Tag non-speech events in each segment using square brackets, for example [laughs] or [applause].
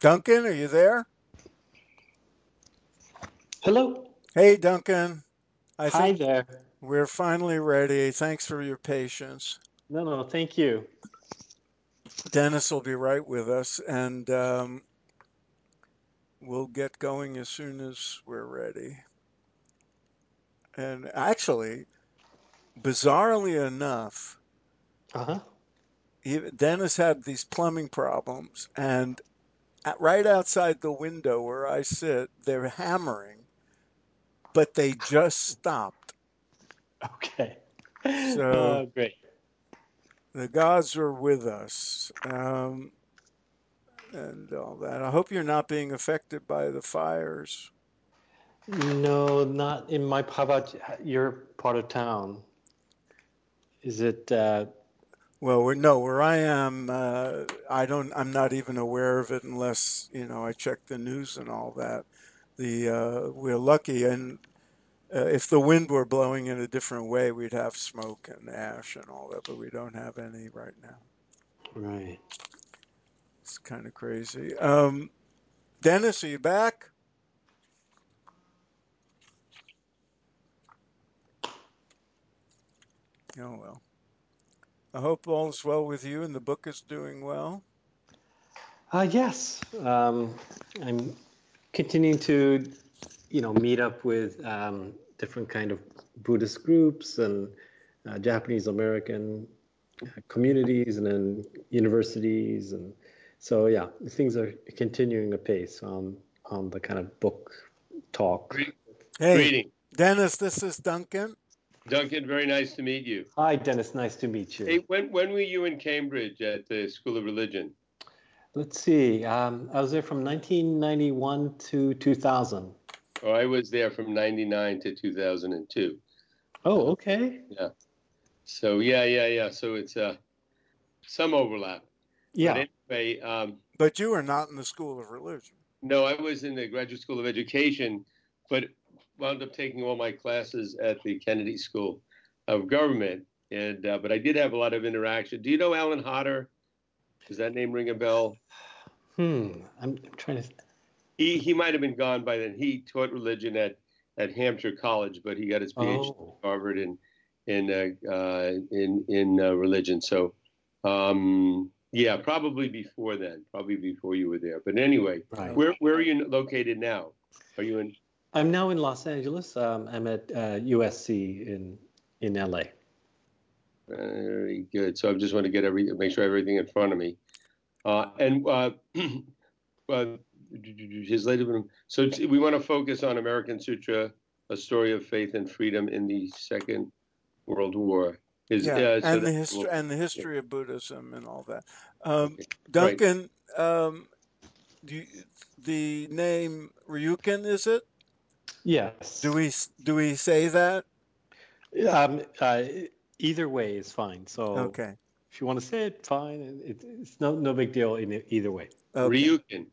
Duncan, are you there? Hello. Hey, Duncan. I Hi think there. we're finally ready. Thanks for your patience. No, no, thank you. Dennis will be right with us, and um, we'll get going as soon as we're ready. And actually, bizarrely enough, Uh huh. even Dennis had these plumbing problems, and right outside the window where I sit, they're hammering, but they just stopped. Okay. So Uh, [laughs] great. the gods are with us, um, and all that. I hope you're not being affected by the fires. No, not in my. How about your part of town? Is it? Uh, Well, we're, no, where I am, uh, I don't. I'm not even aware of it unless you know I check the news and all that. The uh, we're lucky, and uh, if the wind were blowing in a different way, we'd have smoke and ash and all that, but we don't have any right now. right. It's kind of crazy. Um, Dennis, are you back? Oh well. I hope all is well with you and the book is doing well. Uh, yes. Um, I'm continuing to, you know, meet up with um, different kind of Buddhist groups and uh, Japanese American uh, communities, and then universities, and so yeah, things are continuing apace on on the kind of book talk. Hey, Greeting. Dennis, this is Duncan. Duncan, very nice to meet you. Hi, Dennis. Nice to meet you. Hey, when, when were you in Cambridge at the School of Religion? Let's see. Um, I was there from 1991 to 2000. Oh, I was there from 99 to 2002. Oh, okay. Yeah. So, yeah, yeah, yeah. So it's uh, some overlap. Yeah. But anyway, um, But you are not in the School of Religion. no, I was in the Graduate School of Education, but wound up taking all my classes at the Kennedy School of Government. And uh, but I did have a lot of interaction. Do you know Alan Hodder? Does that name ring a bell? Hmm. I'm trying to. He he might have been gone by then. He taught religion at at Hampshire College, but he got his PhD Oh. at Harvard in in uh, uh, in in uh, religion. So, um, yeah, probably before then, probably before you were there. But anyway, Right. where where are you located now? Are you in? I'm now in Los Angeles. Um, I'm at uh, USC in in LA. Very good. So I just want to get every make sure everything in front of me. Uh, and uh, [clears throat] uh, his later. So we want to focus on American Sutra, a story of faith and freedom in the Second World War. Is Yeah, uh, so and the that- history and the history of Buddhism and all that. Um, Okay, Duncan, um, do you, the name Ryuken is it? Yes. Do we do we say that? Um, uh, either way is fine. So Okay. if you want to say it, fine. It, it's no no big deal in either way. Okay. Ryuken.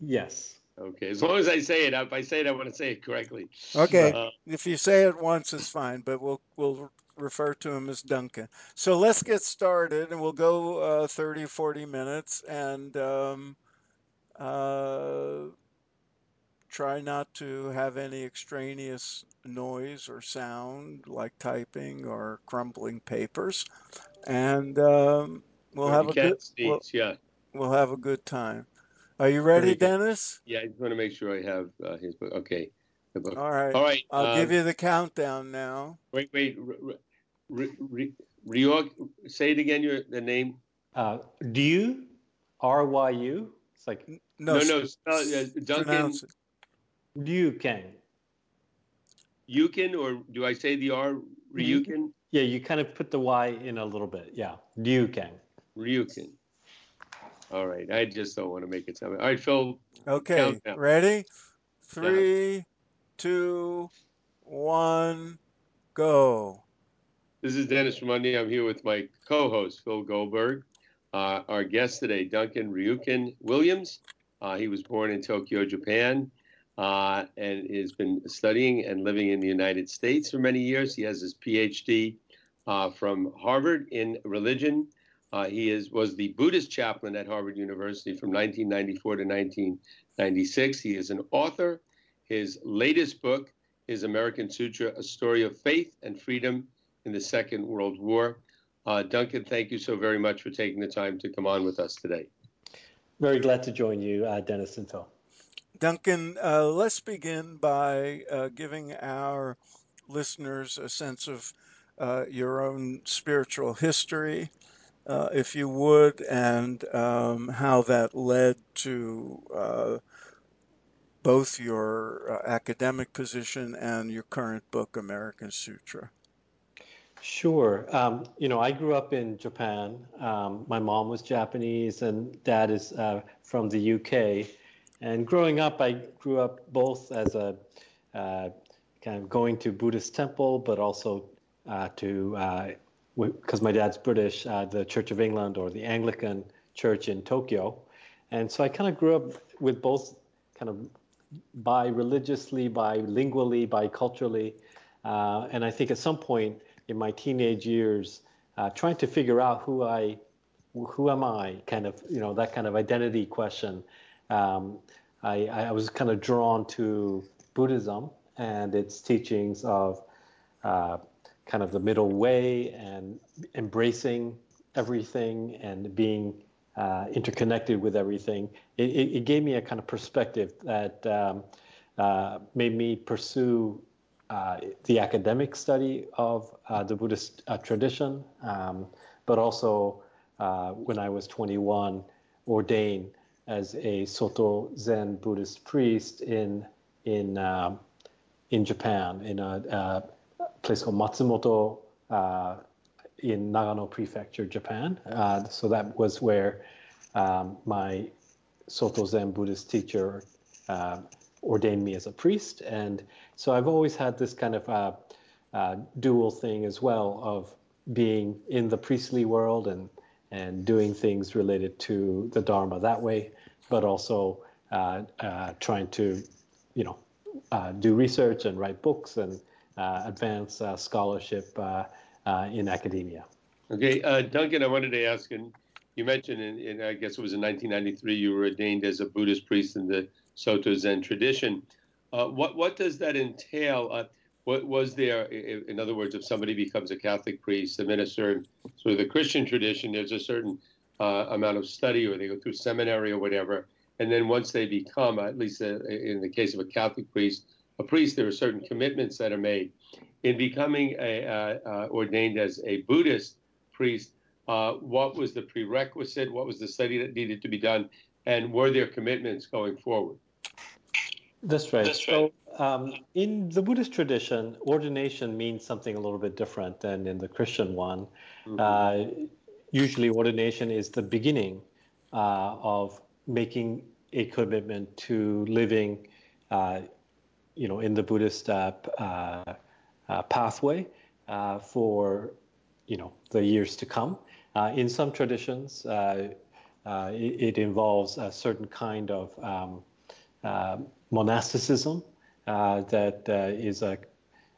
Yes. Okay, as long as I say it, if I say it, I want to say it correctly. Okay. Uh, If you say it once, it's fine, but we'll we'll refer to him as Duncan. So let's get started, and we'll go uh, 30, 40 minutes, and um, uh, try not to have any extraneous noise or sound like typing or crumbling papers, and um, we'll have a can't good we'll. Yeah, we'll have a good time. Are you ready, Dennis? yeah. I just want to make sure I have uh, his book. Okay, the book. All right. All right. I'll um, give you the countdown now. Wait, wait. R- r- r- r- Ryuk, say it again. Your the name. Uh, Ryu, R Y U. It's like No, No, no. s- spell, uh, Duncan pronounce it. Ryu Kang. Yukin, or do I say the R? Ryuken. Yeah, you kind of put the Y in a little bit. Yeah, Ryu Kang. Ryuken. All right. I just don't want to make it sound. All right, Phil. Okay, Countdown. ready? Three, two, one, go. This is Dennis Raimondi. I'm here with my co-host Phil Goldberg. Uh, our guest today, Duncan Ryuken Williams. Uh, he was born in Tokyo, Japan, uh, and has been studying and living in the United States for many years. He has his PhD uh, from Harvard in religion. Uh, he is was the Buddhist chaplain at Harvard University from 1994 to 1996. He is an author. His latest book is American Sutra: A Story of Faith and Freedom in the Second World War. Uh, Duncan, thank you so very much for taking the time to come on with us today. Very glad to join you, uh, Dennis and Phil. Duncan, uh, let's begin by uh, giving our listeners a sense of uh, your own spiritual history, uh, if you would, and um, how that led to uh, both your uh, academic position and your current book, American Sutra. Sure. Um, you know, I grew up in Japan. Um, my mom was Japanese and dad is from the UK. And growing up, I grew up both as a uh, kind of going to Buddhist temple, but also uh, to, because uh, my dad's British, uh, the Church of England or the Anglican Church in Tokyo. And so I kind of grew up with both kind of bi religiously, bilingually, biculturally. Uh, and I think at some point, in my teenage years, trying to figure out who I, who am I, kind of, you know, that kind of identity question. Um, I, I, was kind of drawn to Buddhism and its teachings of uh, kind of the middle way and embracing everything and being uh, interconnected with everything. It, it, it, gave me a kind of perspective that um, uh, made me pursue uh, the academic study of uh, the Buddhist uh, tradition, um, but also when I was 21, ordained as a Soto Zen Buddhist priest in in um, in Japan in a, a, place called Matsumoto uh, in Nagano Prefecture, Japan. Uh, so that was where um, my Soto Zen Buddhist teacher uh, ordained me as a priest. And so I've always had this kind of uh, uh, dual thing as well of being in the priestly world and and doing things related to the Dharma that way, but also uh, uh trying to, you know, uh, do research and write books and advance scholarship in academia. Okay, Duncan, I wanted to ask, and you mentioned, in, in, I guess it was in 1993, you were ordained as a Buddhist priest in the Soto Zen tradition. Uh, what what does that entail? Uh, what was there? In other words, if somebody becomes a Catholic priest, a minister, sort of the Christian tradition, there's a certain uh, amount of study, or they go through seminary or whatever, and then once they become, at least uh, in the case of a Catholic priest, a priest, there are certain commitments that are made. In becoming a, uh, uh, ordained as a Buddhist priest, what was the prerequisite? What was the study that needed to be done? And were there commitments going forward? That's right. That's right. So, um, in the Buddhist tradition, ordination means something a little bit different than in the Christian one. Mm-hmm. Usually, ordination is the beginning uh, of making a commitment to living, uh, you know, in the Buddhist uh, uh, uh, pathway for, you know, the years to come. in some traditions, it, it, involves a certain kind of um, monasticism that is a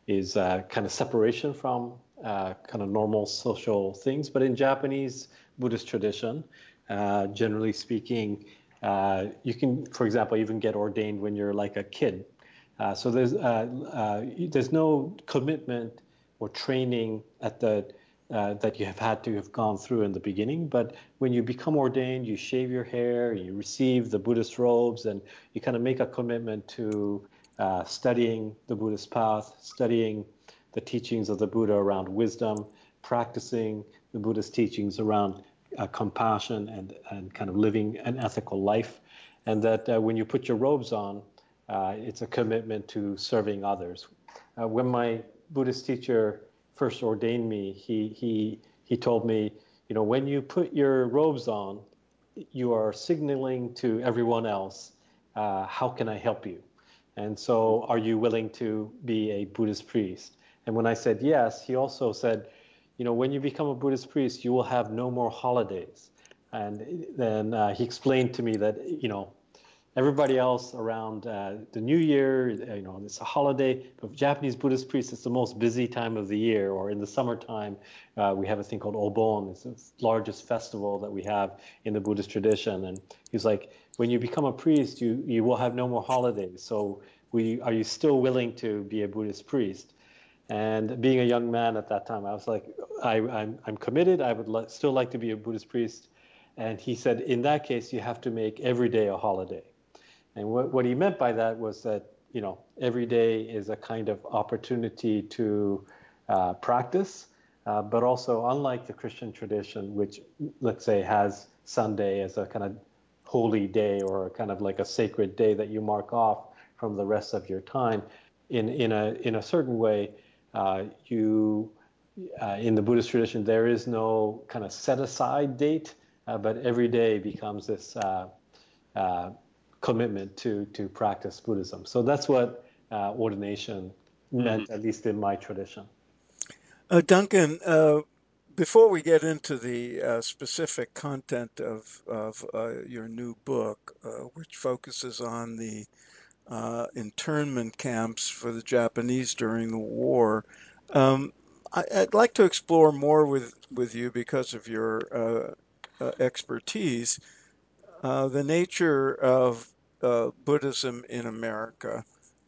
is a kind of separation from uh, kind of normal social things. But in Japanese Buddhist tradition, generally speaking, you can, for example, even get ordained when you're like a kid. so there's there's no commitment or training at the uh, that you have had to have gone through in the beginning. But when you become ordained, you shave your hair, you receive the Buddhist robes, and you kind of make a commitment to uh, studying the Buddhist path, studying the teachings of the Buddha around wisdom, practicing the Buddhist teachings around uh, compassion and, and kind of living an ethical life. And that uh, when you put your robes on, uh, it's a commitment to serving others. when my Buddhist teacher first ordained me, he he he told me, you know, when you put your robes on, you are signaling to everyone else, uh, how can I help you? And so, are you willing to be a Buddhist priest? And when I said yes, he also said, you know, when you become a Buddhist priest, you will have no more holidays. And then uh, he explained to me that, you know, everybody else around uh, the New Year, you know, it's a holiday. But Japanese Buddhist priests, it's the most busy time of the year. Or in the summertime, uh, we have a thing called Obon. It's the largest festival that we have in the Buddhist tradition. And he's like, when you become a priest, you you will have no more holidays. So we are you still willing to be a Buddhist priest? And being a young man at that time, I was like, I, am I'm, I'm committed. I would still like to be a Buddhist priest. And he said, in that case, you have to make every day a holiday. And what, what he meant by that was that, you know, every day is a kind of opportunity to uh, practice, uh, but also unlike the Christian tradition, which let's say has Sunday as a kind of holy day or kind of like a sacred day that you mark off from the rest of your time, in, in, a, in a certain way, you uh, in the Buddhist tradition, there is no kind of set aside date, uh, but every day becomes this uh, uh, commitment to to practice Buddhism. So that's what uh, ordination meant, mm-hmm. at least in my tradition. Duncan, before we get into the specific content of of your new book, which focuses on the uh, internment camps for the Japanese during the war. Um, I, would like to explore more with, with you because of your uh, uh, expertise uh, the nature of uh, Buddhism in America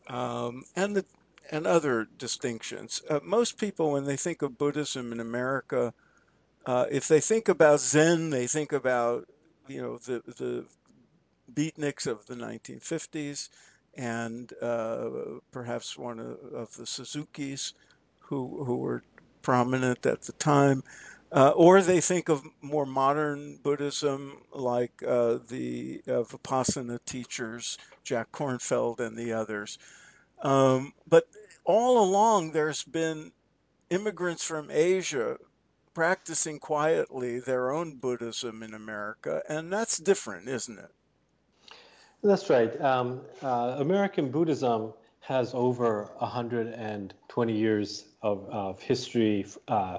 um, and the and other distinctions. Uh, most people, when they think of Buddhism in America, if they think about Zen, they think about you know the the beatniks of the 1950s and uh, perhaps one of, the Suzukis who, who were prominent at the time. Uh, or they think of more modern Buddhism like uh, the uh, Vipassana teachers, Jack Kornfield and the others. Um, but all along, there's been immigrants from Asia practicing quietly their own Buddhism in America, and that's different, isn't it? That's right. Um, uh, American Buddhism has over 120 years of, of history, uh,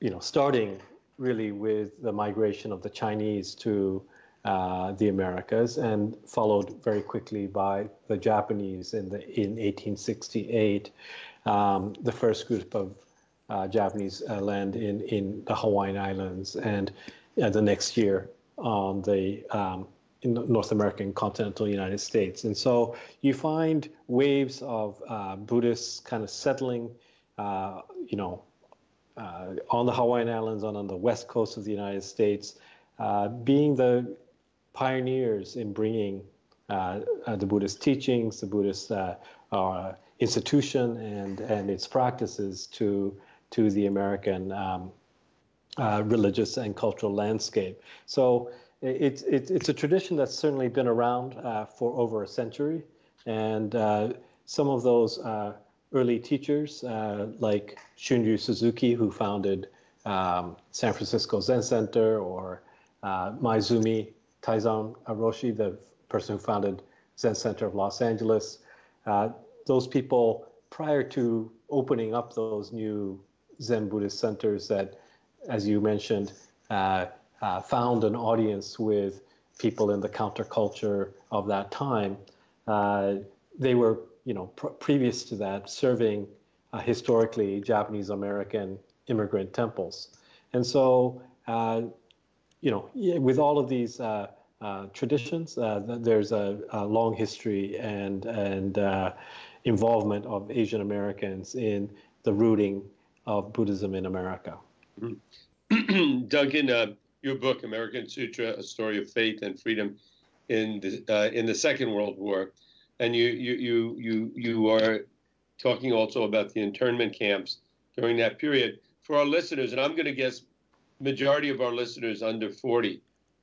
you know, starting really with the migration of the Chinese to uh, the Americas and followed very quickly by the Japanese in, the, in 1868, um, the first group of uh, Japanese uh, land in, in the Hawaiian Islands, and uh, the next year on the um, in North American continental United States. And so you find waves of uh, Buddhists kind of settling, uh, you know, uh, on the Hawaiian Islands and on the west coast of the United States, uh, being the pioneers in bringing uh, uh, the Buddhist teachings, the Buddhist institution, and and its practices to to the American um, religious and cultural landscape. So it's, it's, it's a tradition that's certainly been around uh, for over a century. And uh, some of those uh, early teachers, uh, like Shunryu Suzuki, who founded um, San Francisco Zen Center, or uh, Maezumi Taizan Roshi, the person who founded Zen Center of Los Angeles, those people, prior to opening up those new Zen Buddhist centers that, as you mentioned, uh, found an audience with people in the counterculture of that time. Uh, they were, you know, pr- previous to that, serving uh, historically Japanese American immigrant temples, and so, uh, you know, with all of these. Uh, uh, traditions. there's a, a, long history and and involvement of Asian Americans in the rooting of Buddhism in America. Mm-hmm. [clears throat] Duncan, your book, American Sutra: A Story of Faith and Freedom in the uh, in the Second World War, and you you you you you are talking also about the internment camps during that period. For our listeners, and I'm going to guess majority of our listeners under 40,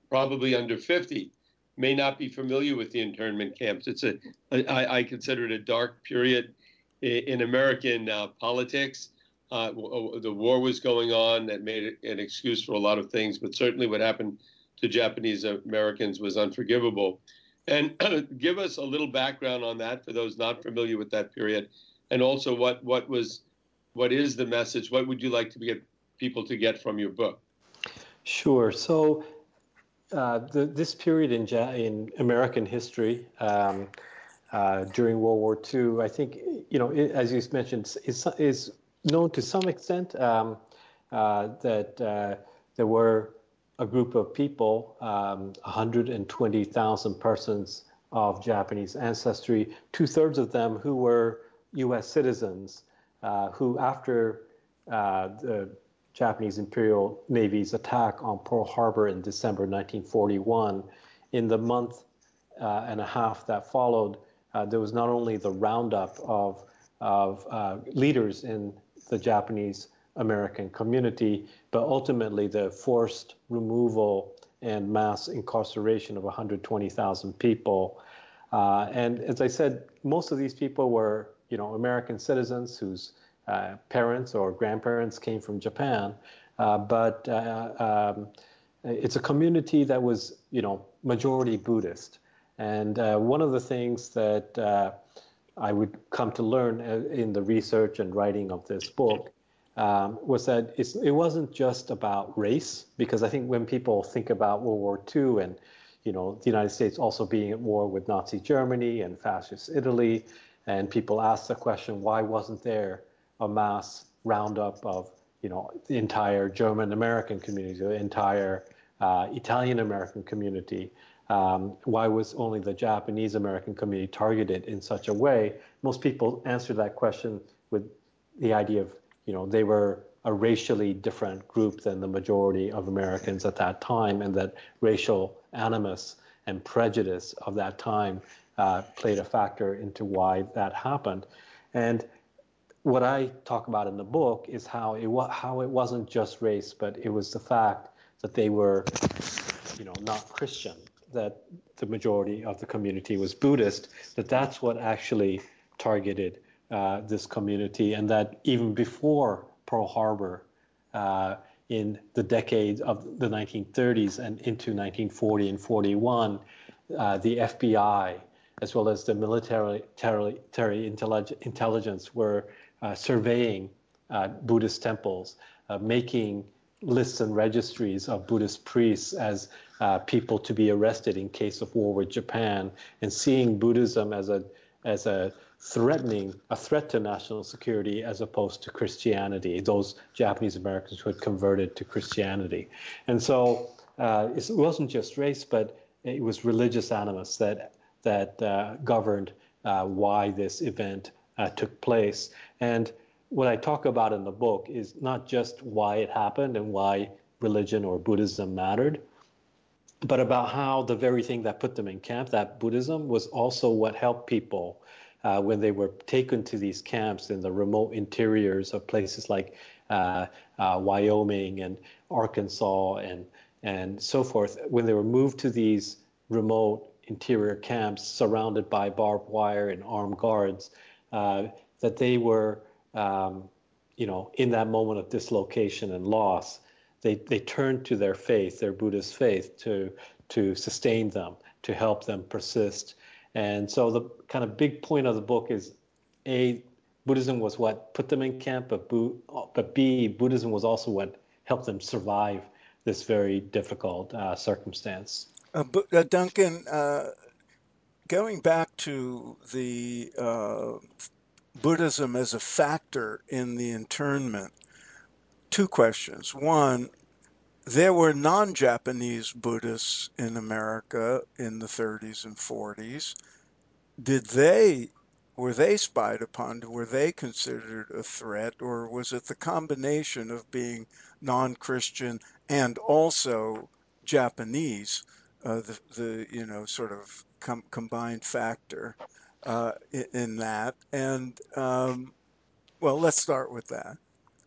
probably under 50, may not be familiar with the internment camps. It's a I, I consider it a dark period in American uh, politics uh, the war was going on that made an excuse for a lot of things, but certainly what happened to Japanese Americans was unforgivable. And [clears throat] give us a little background on that for those not familiar with that period, and also what what was what is the message? What would you like to get people to get from your book? Sure. So uh, the, this period in, in American history um, uh, during World War II, I think, you know, it, as you mentioned, is, is known to some extent um, uh, that uh, there were a group of people, um, 120,000 persons of Japanese ancestry, two thirds of them who were U.S. citizens, uh, who after uh, the Japanese Imperial Navy's attack on Pearl Harbor in December 1941, in the month uh, and a half that followed, uh, there was not only the roundup of, of uh, leaders in the Japanese American community, but ultimately the forced removal and mass incarceration of 120,000 people. Uh, and as I said, most of these people were, you know, American citizens whose uh, parents or grandparents came from Japan. Uh, but uh, um, it's a community that was, you know, majority Buddhist. And uh, one of the things that uh, I would come to learn in the research and writing of this book um, was that it wasn't just about race, because I think when people think about World War II and you know the United States also being at war with Nazi Germany and fascist Italy, and people ask the question, why wasn't there a mass roundup of you know the entire German American community, the entire uh, Italian American community? Um, why was only the Japanese American community targeted in such a way? Most people answer that question with the idea of you know, they were a racially different group than the majority of Americans at that time, and that racial animus and prejudice of that time uh, played a factor into why that happened. And what I talk about in the book is how it how it wasn't just race, but it was the fact that they were, you know, not Christian. That the majority of the community was Buddhist. That that's what actually targeted uh, this community, and that even before Pearl Harbor, uh, in the decades of the 1930s and into 1940 and 41, uh, the FBI, as well as the military, military intelligence, were uh, surveying uh, Buddhist temples, making lists and registries of Buddhist priests as people to be arrested in case of war with Japan, and seeing Buddhism as a as a threatening a threat to national security as opposed to Christianity, those Japanese Americans who had converted to Christianity. And so uh, it wasn't just race, but it was religious animus that, that uh, governed uh, why this event uh, took place. And what I talk about in the book is not just why it happened and why religion or Buddhism mattered, but about how the very thing that put them in camp, that Buddhism, was also what helped people uh, when they were taken to these camps in the remote interiors of places like uh, uh, Wyoming and Arkansas and and so forth. When they were moved to these remote interior camps surrounded by barbed wire and armed guards, uh, that they were, um, you know, in that moment of dislocation and loss, they they turned to their faith, their Buddhist faith, to to sustain them, to help them persist and so the kind of big point of the book is a Buddhism was what put them in camp, but, but B Buddhism was also what helped them survive this very difficult uh, circumstance. Uh, but, uh, Duncan, uh, going back to the uh, Buddhism as a factor in the internment, two questions. One, there were non-Japanese Buddhists in America in the 30s and 40s. Did they were they spied upon? Were they considered a threat, or was it the combination of being non-Christian and also Japanese, uh, the the you know sort of com- combined factor uh, in, in, that? And um, well, let's start with that.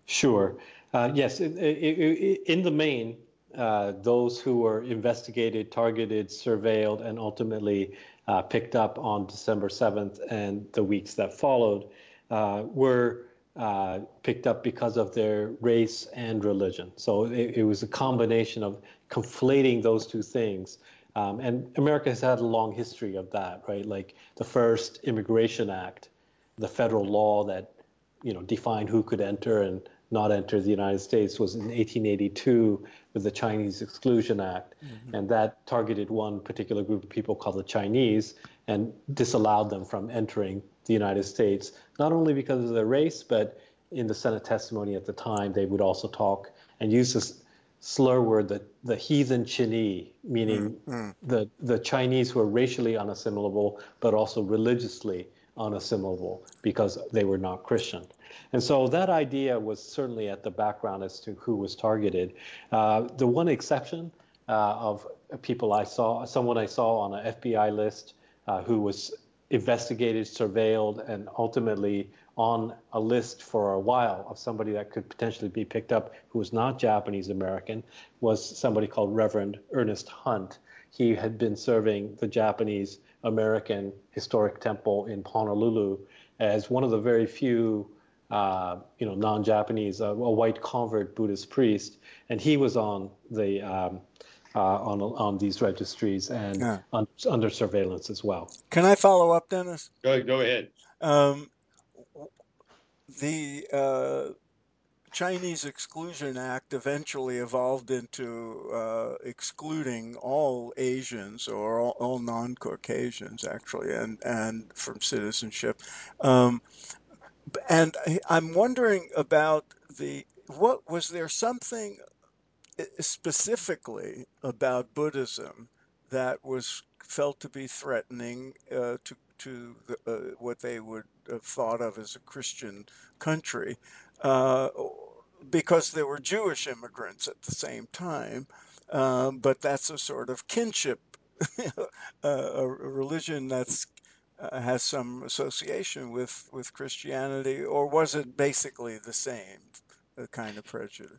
Sure. Uh, yes, it, it, it, in the main, uh, those who were investigated, targeted, surveilled, and ultimately uh, picked up on December 7th and the weeks that followed uh, were uh, picked up because of their race and religion. So it, it was a combination of conflating those two things. Um, and America has had a long history of that, right? Like the first Immigration Act, the federal law that you know defined who could enter and not enter the United States was in 1882 with the Chinese Exclusion Act. Mm-hmm. And that targeted one particular group of people called the Chinese and disallowed them from entering the United States, not only because of their race, but in the Senate testimony at the time, they would also talk and use this slur word, the, the heathen Chinese, meaning mm-hmm. the, the Chinese who are racially unassimilable, but also religiously unassimilable because they were not Christian. And so that idea was certainly at the background as to who was targeted. Uh, the one exception uh, of people I saw, someone I saw on an FBI list uh, who was investigated, surveilled, and ultimately on a list for a while of somebody that could potentially be picked up who was not Japanese American was somebody called Reverend Ernest Hunt. He had been serving the Japanese American Historic Temple in Honolulu as one of the very few uh, you know, non-Japanese, uh, a white convert Buddhist priest, and he was on the um, uh, on on these registries and yeah. un, under surveillance as well. Can I follow up, Dennis? Go go ahead. Um, the uh, Chinese Exclusion Act eventually evolved into uh, excluding all Asians or all, all, non-Caucasians, actually, and and from citizenship. Um, and I'm wondering about the what was there something eh, specifically about Buddhism that was felt to be threatening uh, to to the, uh, what they would have thought of as a Christian country, uh, because there were Jewish immigrants at the same time. Um, but that's a sort of kinship, [laughs] a religion that's uh, has some association with with Christianity, or was it basically the same uh, kind of prejudice?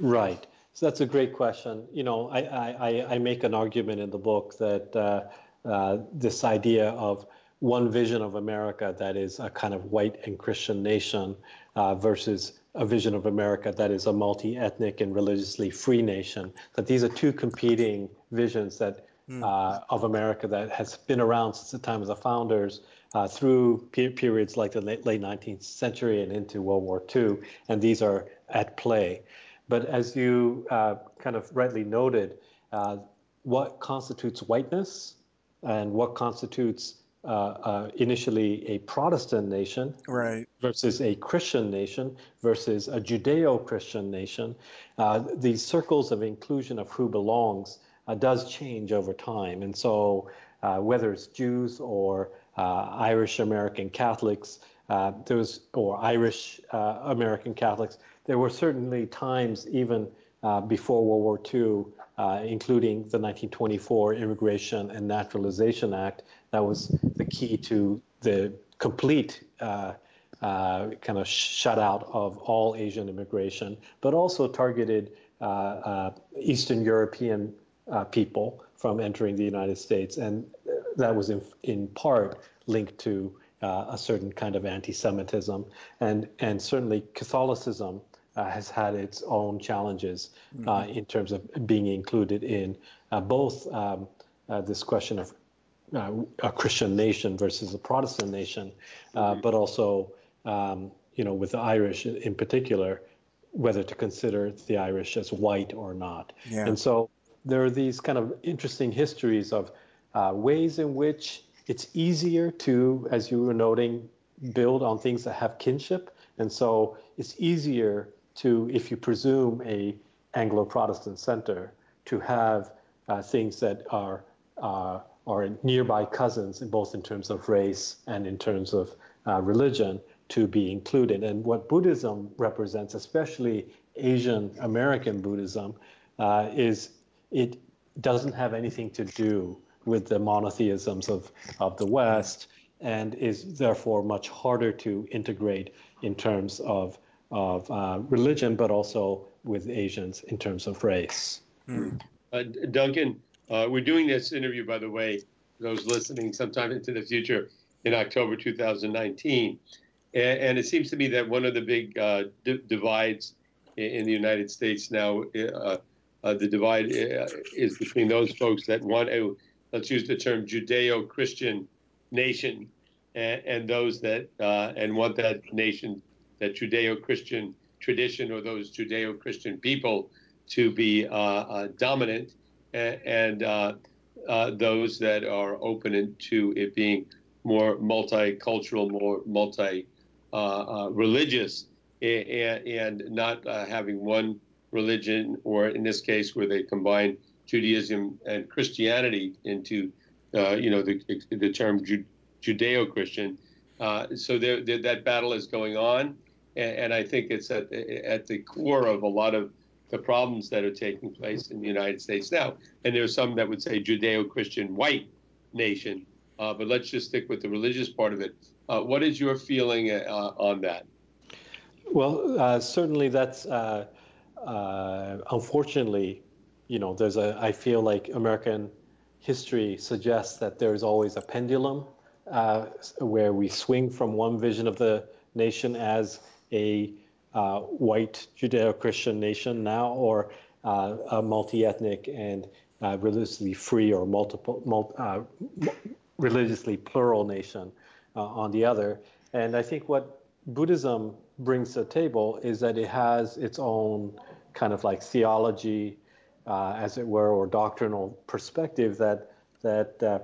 Right. So that's a great question. You know, I I, I make an argument in the book that uh, uh, this idea of one vision of America that is a kind of white and Christian nation uh, versus a vision of America that is a multi-ethnic and religiously free nation. That these are two competing visions that. Uh, of America that has been around since the time of the founders uh, through pe- periods like the late, late 19th century and into World War II, and these are at play. But as you uh, kind of rightly noted, uh, what constitutes whiteness and what constitutes uh, uh, initially a Protestant nation right. versus a Christian nation versus a Judeo Christian nation. Uh, these circles of inclusion of who belongs uh, does change over time. And so, uh, whether it's Jews or uh, Irish American Catholics, uh, there was, or Irish uh, American Catholics, there were certainly times even before World War II, including the 1924 Immigration and Naturalization Act, that was the key to the complete uh, kind of shutout of all Asian immigration, but also targeted uh, uh, Eastern European uh, people from entering the United States, and that was in, in part linked to uh, a certain kind of anti-Semitism, and and certainly Catholicism uh, has had its own challenges uh, mm-hmm. in terms of being included in uh, both um, uh, this question of a Christian nation versus a Protestant nation, mm-hmm. but also um, you know with the Irish in particular, whether to consider the Irish as white or not, yeah. and so there are these kind of interesting histories of uh, ways in which it's easier to, as you were noting, build on things that have kinship. And so it's easier to, if you presume a Anglo-Protestant center, to have uh, things that are uh, are nearby cousins, in both in terms of race and in terms of uh, religion, to be included. And what Buddhism represents, especially Asian American Buddhism, uh, is it doesn't have anything to do with the monotheisms of, of the West and is therefore much harder to integrate in terms of, of uh, religion, but also with Asians in terms of race. Hmm. Uh, Duncan, uh, we're doing this interview, by the way, those listening sometime into the future in October 2019. And, and it seems to me that one of the big uh, d- divides in, in, the United States now uh, the divide uh, is between those folks that want a, let's use the term Judeo-Christian nation, and, and those that uh, and want that nation, that Judeo-Christian tradition or those Judeo-Christian people to be uh, uh, dominant, and, those that are open to it being more multicultural, more multi-religious, and, and, not having one religion, or in this case, where they combine Judaism and Christianity into, uh, you know, the, the term Judeo-Christian. Uh, so there, there, that battle is going on, and, and, I think it's at at the core of a lot of the problems that are taking place in the United States now. And there's some that would say Judeo-Christian white nation, uh, but let's just stick with the religious part of it. Uh, what is your feeling uh, on that? Well, uh, certainly that's unfortunately you know, there's a, I feel like American history suggests that there's always a pendulum uh, where we swing from one vision of the nation as a uh, white Judeo-Christian nation now, or uh, a multi-ethnic and uh, religiously free or multiple, multi, uh, religiously plural nation uh, on the other. And I think what Buddhism brings to the table is that it has its own kind of like theology, uh, as it were, or doctrinal perspective that that uh,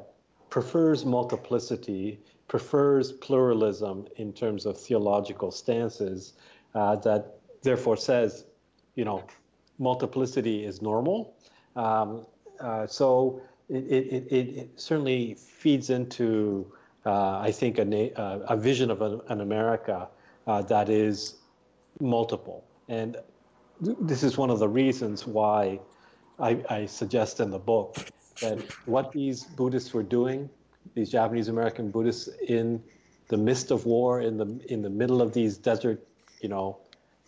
prefers multiplicity, prefers pluralism in terms of theological stances, uh, that therefore says, you know, multiplicity is normal. Um, uh, so it, it, it, it, certainly feeds into, uh, I think, a, uh, a vision of an, an America that is multiple. And this is one of the reasons why I, I suggest in the book that what these Buddhists were doing, these Japanese American Buddhists in the midst of war, in the in the middle of these desert, you know,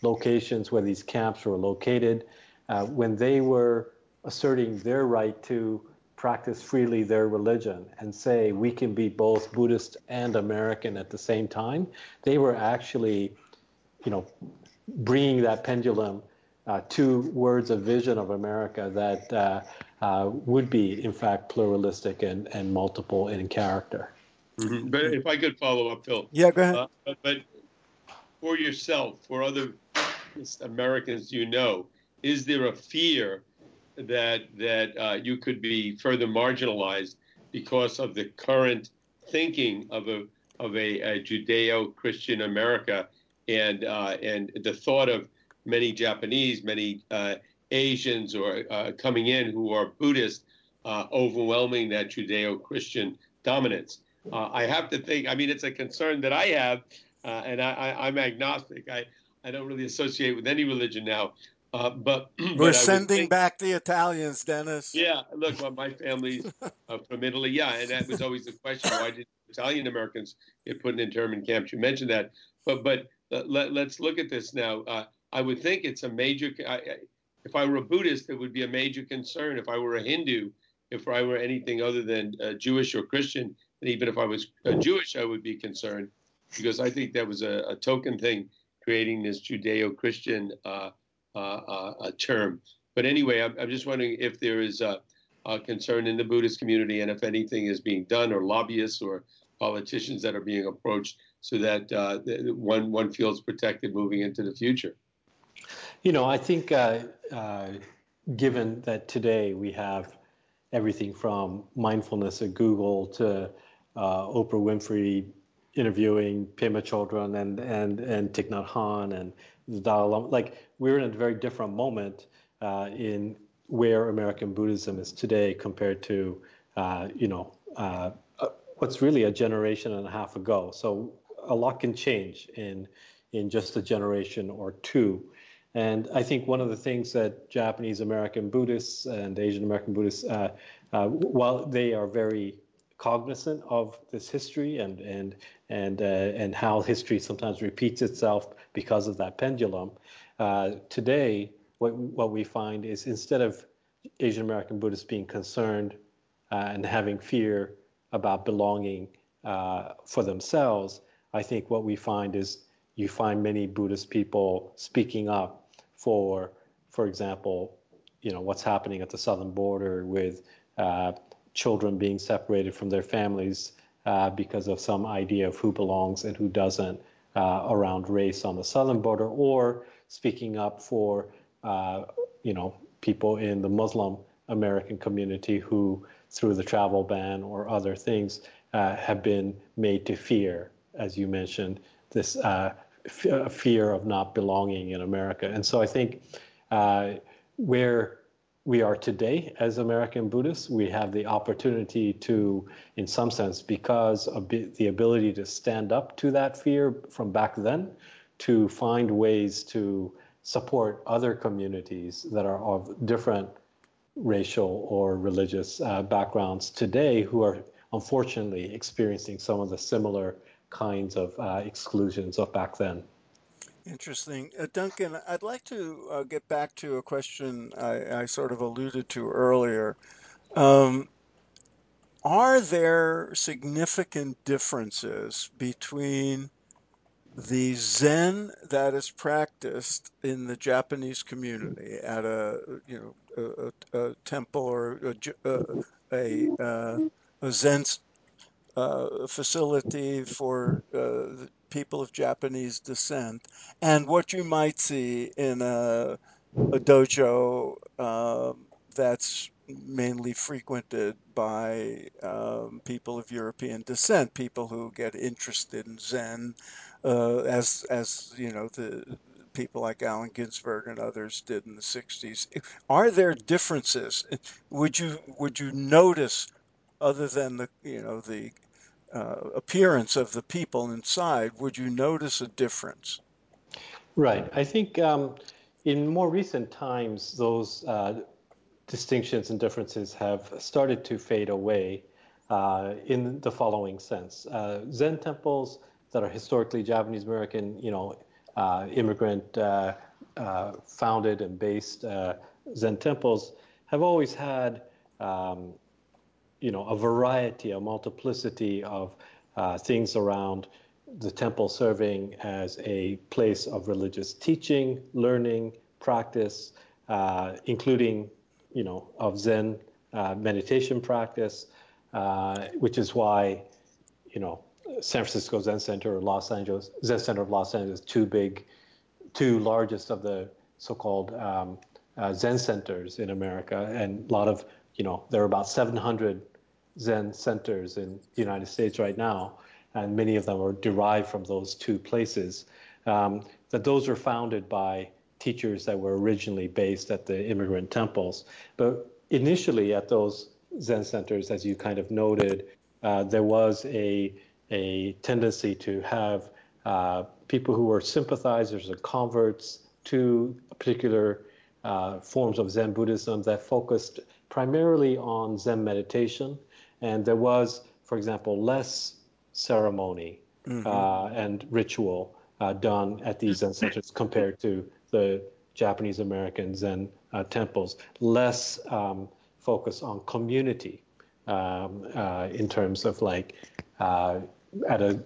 locations where these camps were located, uh, when they were asserting their right to practice freely their religion and say we can be both Buddhist and American at the same time, they were actually, you know, bringing that pendulum uh, two words of vision of America that uh, uh, would be, in fact, pluralistic and, and multiple in character. Mm-hmm. But if I could follow up, Phil. Yeah, go ahead. But, but, for yourself, for other Americans you know, is there a fear that that uh, you could be further marginalized because of the current thinking of a of a, a Judeo-Christian America and uh, and the thought of many Japanese, many uh, Asians or uh, coming in who are Buddhist, uh, overwhelming that Judeo-Christian dominance. Uh, I have to think. I mean, it's a concern that I have, uh, and I, am agnostic. I, I don't really associate with any religion now. Uh, but [clears throat] we're but sending think, back the Italians, Dennis. Yeah, look, well, my family's [laughs] from Italy. Yeah, and that was always the question: Why did Italian Americans get put in internment camps? You mentioned that, but but let, us look at this now. I would think it's a major. I, if I were a Buddhist, it would be a major concern. If I were a Hindu, if I were anything other than uh, Jewish or Christian, and even if I was uh, Jewish, I would be concerned because I think that was a, a token thing creating this Judeo-Christian uh, uh, uh term. But anyway, I'm, I'm, just wondering if there is a, a, concern in the Buddhist community and if anything is being done or lobbyists or politicians that are being approached so that uh, one, one feels protected moving into the future. You know, I think uh, uh, given that today we have everything from mindfulness at Google to uh, Oprah Winfrey interviewing Pema Chodron and and and Thich Nhat Hanh and the Dalai Lama, like we're in a very different moment uh, in where American Buddhism is today compared to uh, you know uh, what's really a generation and a half ago. So a lot can change in in just a generation or two. And I think one of the things that Japanese American Buddhists and Asian American Buddhists, uh, uh, while they are very cognizant of this history and and and uh, and how history sometimes repeats itself because of that pendulum, uh, today what what we find is instead of Asian American Buddhists being concerned uh, and having fear about belonging uh, for themselves, I think what we find is you find many Buddhist people speaking up for, for example, you know what's happening at the southern border with uh, children being separated from their families uh, because of some idea of who belongs and who doesn't uh, around race on the southern border, or speaking up for uh, you know people in the Muslim American community who, through the travel ban or other things, uh, have been made to fear, as you mentioned, this uh, f- fear of not belonging in America. And so I think uh, where we are today as American Buddhists, we have the opportunity to, in some sense, because of the ability to stand up to that fear from back then, to find ways to support other communities that are of different racial or religious uh, backgrounds today who are unfortunately experiencing some of the similar kinds of uh, exclusions of back then. Interesting. Uh, Duncan, I'd like to uh, get back to a question I, I sort of alluded to earlier. Um, are there significant differences between the Zen that is practiced in the Japanese community at a you know a, a, a temple or a a, a, a Zen uh, facility for uh, people of Japanese descent, and what you might see in a, a dojo um, that's mainly frequented by um, people of European descent, people who get interested in Zen, uh, as as you know the people like Allen Ginsberg and others did in the '60s. Are there differences? Would you would you notice, other than the you know the uh, appearance of the people inside, would you notice a difference? Right. I think um, in more recent times, those uh, distinctions and differences have started to fade away uh, in the following sense. Uh, Zen temples that are historically Japanese American, you know, uh, immigrant uh, founded and based Zen temples have always had, um, you know, a variety, a multiplicity of things around the temple serving as a place of religious teaching, learning, practice, uh, including, you know, of Zen uh, meditation practice, uh, which is why, you know, San Francisco Zen Center or Los Angeles Zen Center of Los Angeles, two big, two largest of the so-called um, uh, Zen centers in America, and a lot of, you know, there are about 700 Zen centers in the United States right now and many of them are derived from those two places, um, that those were founded by teachers that were originally based at the immigrant temples. But initially, at those Zen centers, as you kind of noted, uh, there was a, a tendency to have uh, people who were sympathizers or converts to particular uh, forms of Zen Buddhism that focused primarily on Zen meditation. And there was, for example, less ceremony mm-hmm. uh, and ritual uh, done at these Zen [laughs] centers compared to the Japanese Americans and uh, temples. Less um, focus on community um, uh, in terms of like uh, at a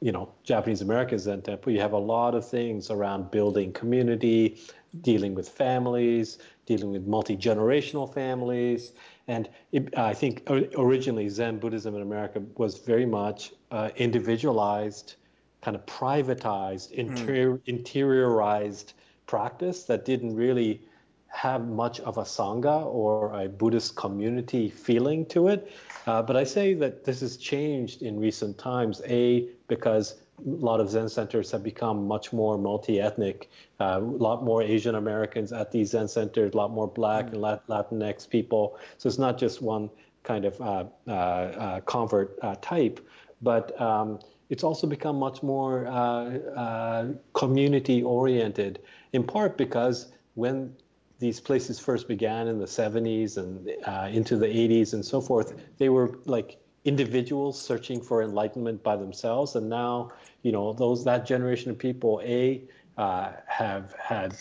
you know Japanese American Zen temple, you have a lot of things around building community, dealing with families, dealing with multi generational families, and it, I think originally Zen Buddhism in America was very much uh, individualized, kind of privatized, interior, mm. interiorized practice that didn't really have much of a sangha or a Buddhist community feeling to it. Uh, but I say that this has changed in recent times. A because a lot of Zen centers have become much more multi-ethnic. Uh, a lot more Asian Americans at these Zen centers, a lot more Black mm. and Latinx people. So it's not just one kind of uh, uh, uh convert uh, type, but um, it's also become much more uh, community-oriented. In part because when these places first began in the 70s and into the 80s and so forth, they were like individuals searching for enlightenment by themselves, and now you know those that generation of people a uh, have had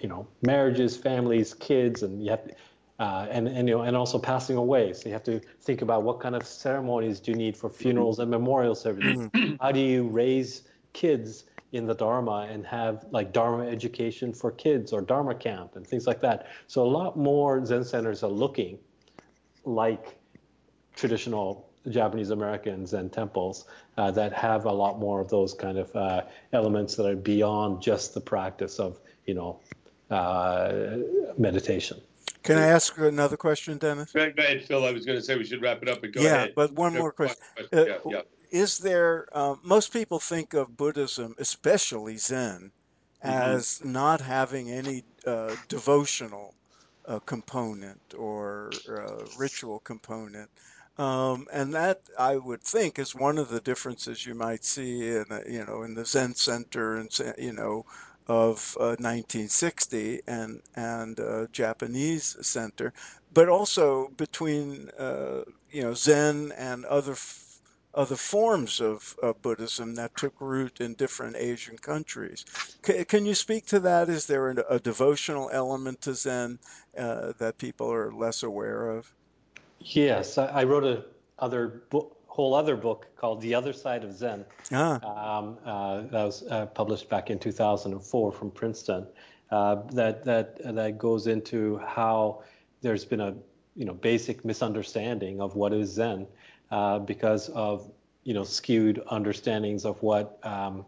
you know marriages, families, kids, and you have uh, and and you know and also passing away. So you have to think about what kind of ceremonies do you need for funerals and memorial services. Mm-hmm. How do you raise kids in the Dharma and have like Dharma education for kids or Dharma camp and things like that. So a lot more Zen centers are looking like traditional Japanese American Zen temples uh, that have a lot more of those kind of uh, elements that are beyond just the practice of, you know, uh, meditation. Can I ask another question, Dennis? Go ahead, Phil. I was going to say we should wrap it up, but go yeah, ahead. but one Yeah, more question. question. Uh, Yeah, yeah. Is there, uh, most people think of Buddhism, especially Zen, Mhm. as not having any uh, devotional uh, component or uh, ritual component. Um, and that I would think is one of the differences you might see in, a, you know, in the Zen Center and, you know, of uh, 1960 and and uh, Japanese center, but also between uh, you know Zen and other other forms of Buddhism that took root in different Asian countries. C- can you speak to that? Is there a, a devotional element to Zen uh, that people are less aware of? Yes, I, I wrote a other book, whole other book called The Other Side of Zen. Ah, Um, uh, that was uh, published back in 2004 from Princeton. Uh, that that that goes into how there's been a you know basic misunderstanding of what is Zen uh, because of you know skewed understandings of what um,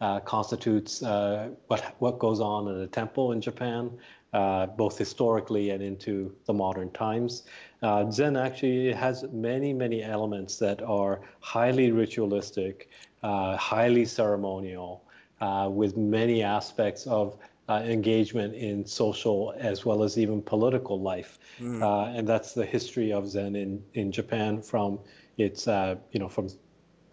uh, constitutes uh, what what goes on in a temple in Japan, uh, both historically and into the modern times. Uh, Zen actually has many many elements that are highly ritualistic, uh, highly ceremonial, uh, with many aspects of uh, engagement in social as well as even political life, mm, uh, and that's the history of Zen in in Japan from its uh, you know from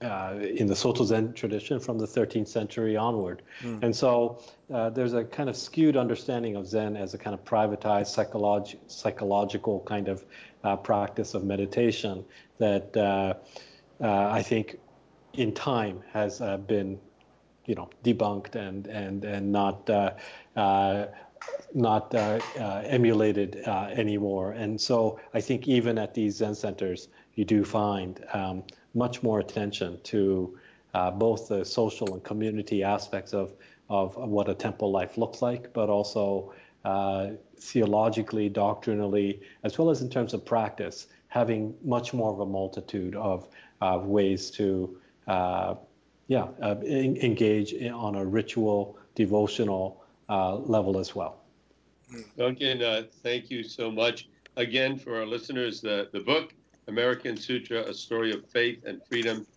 uh, in the Soto Zen tradition from the 13th century onward. mm, And so uh, there's a kind of skewed understanding of Zen as a kind of privatized psycholog- psychological kind of uh, practice of meditation that uh, uh, I think in time has uh, been you know debunked and and and not uh, uh, not uh, uh, emulated uh, anymore. And so I think even at these Zen centers, you do find um, much more attention to uh, both the social and community aspects of of what a temple life looks like, but also uh, theologically, doctrinally, as well as in terms of practice, having much more of a multitude of, of ways to uh, yeah, uh, en- engage in, on a ritual, devotional uh, level as well. Duncan, uh, thank you so much. Again, for our listeners, the, the book, American Sutra, A Story of Faith and Freedom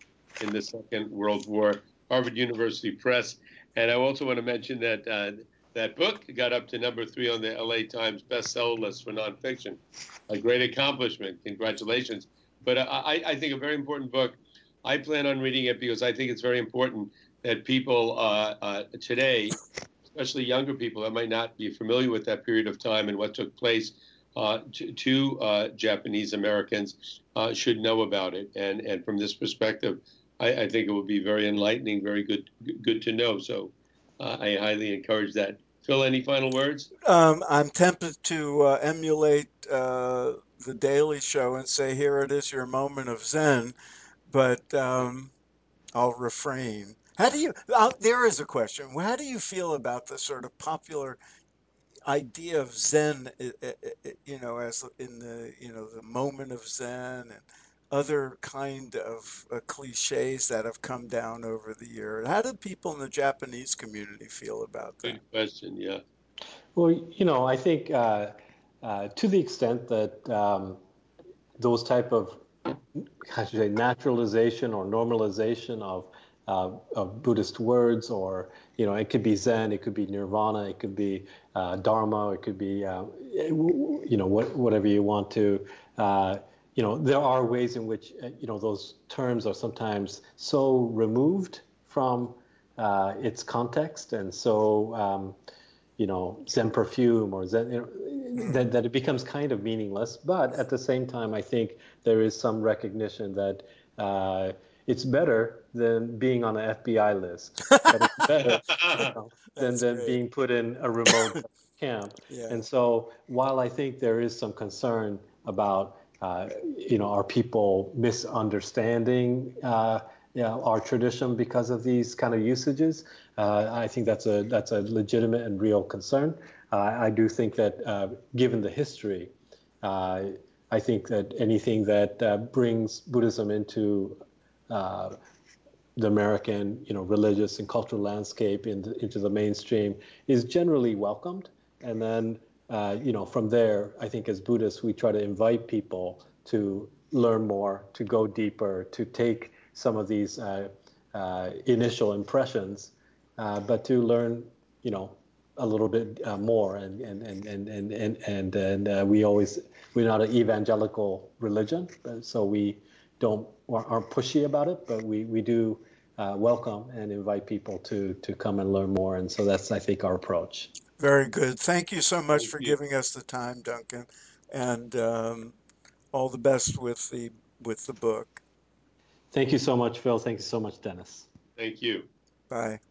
in the Second World War, Harvard University Press. And I also want to mention that uh, that book got up to number three on the LA Times bestseller list for nonfiction. A great accomplishment. Congratulations. But I, I think a very important book. I plan on reading it because I think it's very important that people uh, uh, today especially younger people that might not be familiar with that period of time and what took place uh, to, to uh, Japanese Americans uh, should know about it. And and from this perspective, I, I, think it will be very enlightening, very good good to know. So uh, I highly encourage that. Phil, any final words? Um, I'm tempted to uh, emulate uh, the Daily Show and say, "Here it is, your moment of Zen," but um, I'll refrain. How do you? There is a question. How do you feel about the sort of popular idea of Zen? i- i- i- You know, as in the you know the moment of Zen and other kind of uh, cliches that have come down over the year. How do people in the Japanese community feel about that? Good question. Yeah. Well, you know, I think uh, uh, to the extent that um, those type of how should I say, naturalization or normalization of, uh, of Buddhist words, or you know, it could be Zen, it could be Nirvana, it could be uh, Dharma, it could be uh, you know what, whatever you want to. Uh, you know, there are ways in which uh, you know those terms are sometimes so removed from uh, its context, and so um, you know, Zen perfume or Zen, you know, that, that it becomes kind of meaningless. But at the same time, I think there is some recognition that uh, it's better than being on an FBI list, [laughs] that it's better you [laughs] know, than, than great. being put in a remote [laughs] camp. Yeah. And so while I think there is some concern about, uh, you know, are people misunderstanding uh, you know, our tradition because of these kind of usages, uh, I think that's a that's a legitimate and real concern. Uh, I do think that uh, given the history, uh, I think that anything that uh, brings Buddhism into uh, the American, you know, religious and cultural landscape into, into the mainstream is generally welcomed. And then, uh, you know, from there, I think as Buddhists, we try to invite people to learn more, to go deeper, to take some of these uh, uh, initial impressions, uh, but to learn, you know, a little bit uh, more. And and and and and and, and, and we always we're not an evangelical religion, so we don't aren't pushy about it, but we we do uh, welcome and invite people to to come and learn more. And so that's I think our approach. Very good. Thank you so much Thank for you. giving us the time, Duncan, and um, all the best with the with the book. Thank you so much, Phil. Thank you so much, Dennis. Thank you. Bye.